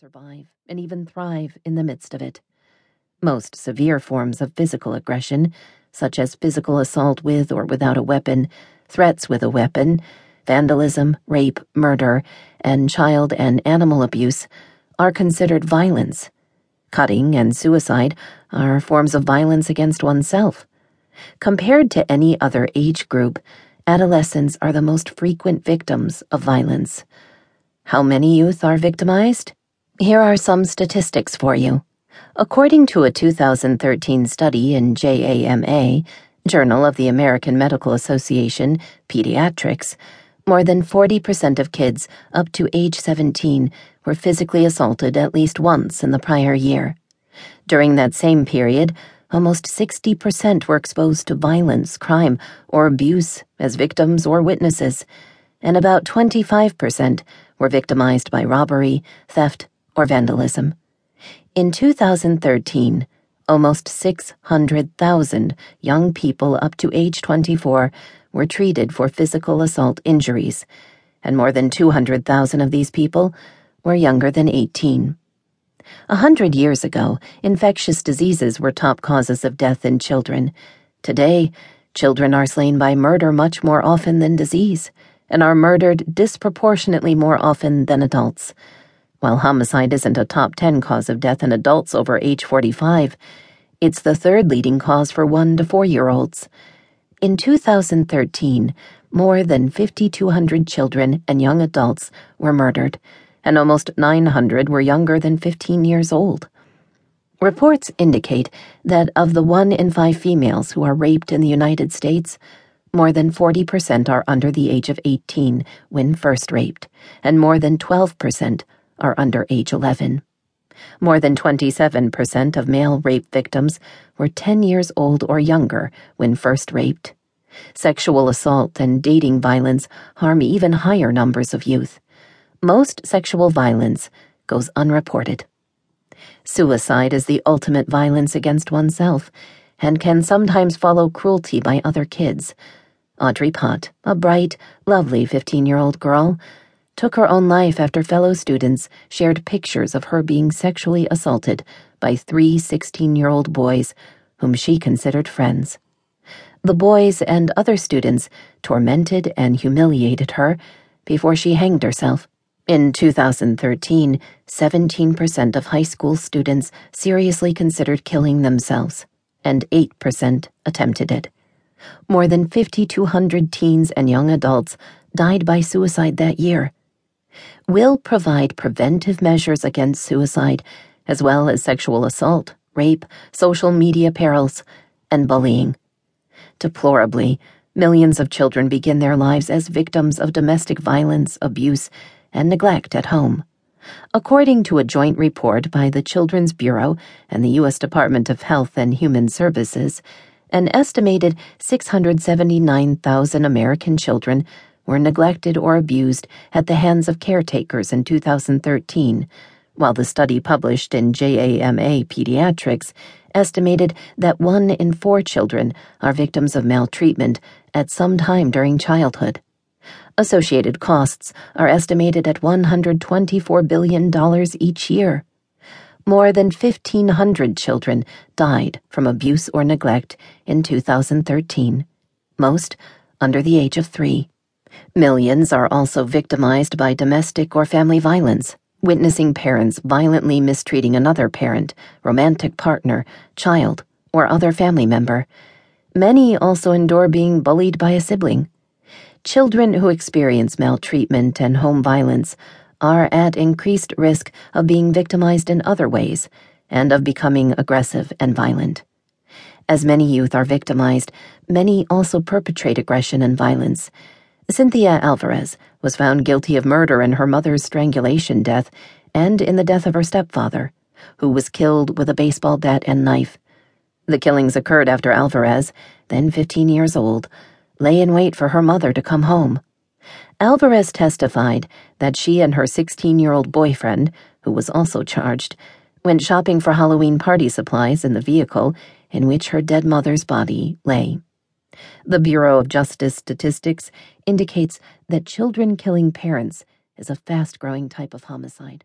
survive and even thrive in the midst of it. Most severe forms of physical aggression, such as physical assault with or without a weapon, threats with a weapon, vandalism, rape, murder, and child and animal abuse, are considered violence. Cutting and suicide are forms of violence against oneself. Compared to any other age group, adolescents are the most frequent victims of violence. How many youth are victimized? Here are some statistics for you. According to a 2013 study in JAMA, Journal of the American Medical Association, Pediatrics, more than 40% of kids up to age 17 were physically assaulted at least once in the prior year. During that same period, almost 60% were exposed to violence, crime, or abuse as victims or witnesses, and about 25% were victimized by robbery, theft, or vandalism. In 2013, almost 600,000 young people up to age 24 were treated for physical assault injuries, and more than 200,000 of these people were younger than 18. A hundred years ago, infectious diseases were top causes of death in children. Today, children are slain by murder much more often than disease, and are murdered disproportionately more often than adults. While homicide isn't a top 10 cause of death in adults over age 45, it's the third leading cause for 1 to 4 year olds. In 2013, more than 5,200 children and young adults were murdered, and almost 900 were younger than 15 years old. Reports indicate that of the one in five females who are raped in the United States, more than 40% are under the age of 18 when first raped, and more than 12% are under age 11. More than 27% of male rape victims were 10 years old or younger when first raped. Sexual assault and dating violence harm even higher numbers of youth. Most sexual violence goes unreported. Suicide is the ultimate violence against oneself and can sometimes follow cruelty by other kids. Audrey Pott, a bright, lovely 15 year old girl, took her own life after fellow students shared pictures of her being sexually assaulted by three 16 year old boys whom she considered friends. The boys and other students tormented and humiliated her before she hanged herself. In 2013, 17% of high school students seriously considered killing themselves, and 8% attempted it. More than 5,200 teens and young adults died by suicide that year will provide preventive measures against suicide, as well as sexual assault, rape, social media perils, and bullying. Deplorably, millions of children begin their lives as victims of domestic violence, abuse, and neglect at home. According to a joint report by the Children's Bureau and the U.S. Department of Health and Human Services, an estimated 679,000 American children were neglected or abused at the hands of caretakers in 2013, while the study published in JAMA Pediatrics estimated that one in four children are victims of maltreatment at some time during childhood. Associated costs are estimated at $124 billion each year. More than 1,500 children died from abuse or neglect in 2013, most under the age of three. Millions are also victimized by domestic or family violence, witnessing parents violently mistreating another parent, romantic partner, child, or other family member. Many also endure being bullied by a sibling. Children who experience maltreatment and home violence are at increased risk of being victimized in other ways and of becoming aggressive and violent. As many youth are victimized, many also perpetrate aggression and violence Cynthia Alvarez was found guilty of murder in her mother's strangulation death and in the death of her stepfather, who was killed with a baseball bat and knife. The killings occurred after Alvarez, then 15 years old, lay in wait for her mother to come home. Alvarez testified that she and her 16 year old boyfriend, who was also charged, went shopping for Halloween party supplies in the vehicle in which her dead mother's body lay. The Bureau of Justice Statistics indicates that children killing parents is a fast growing type of homicide.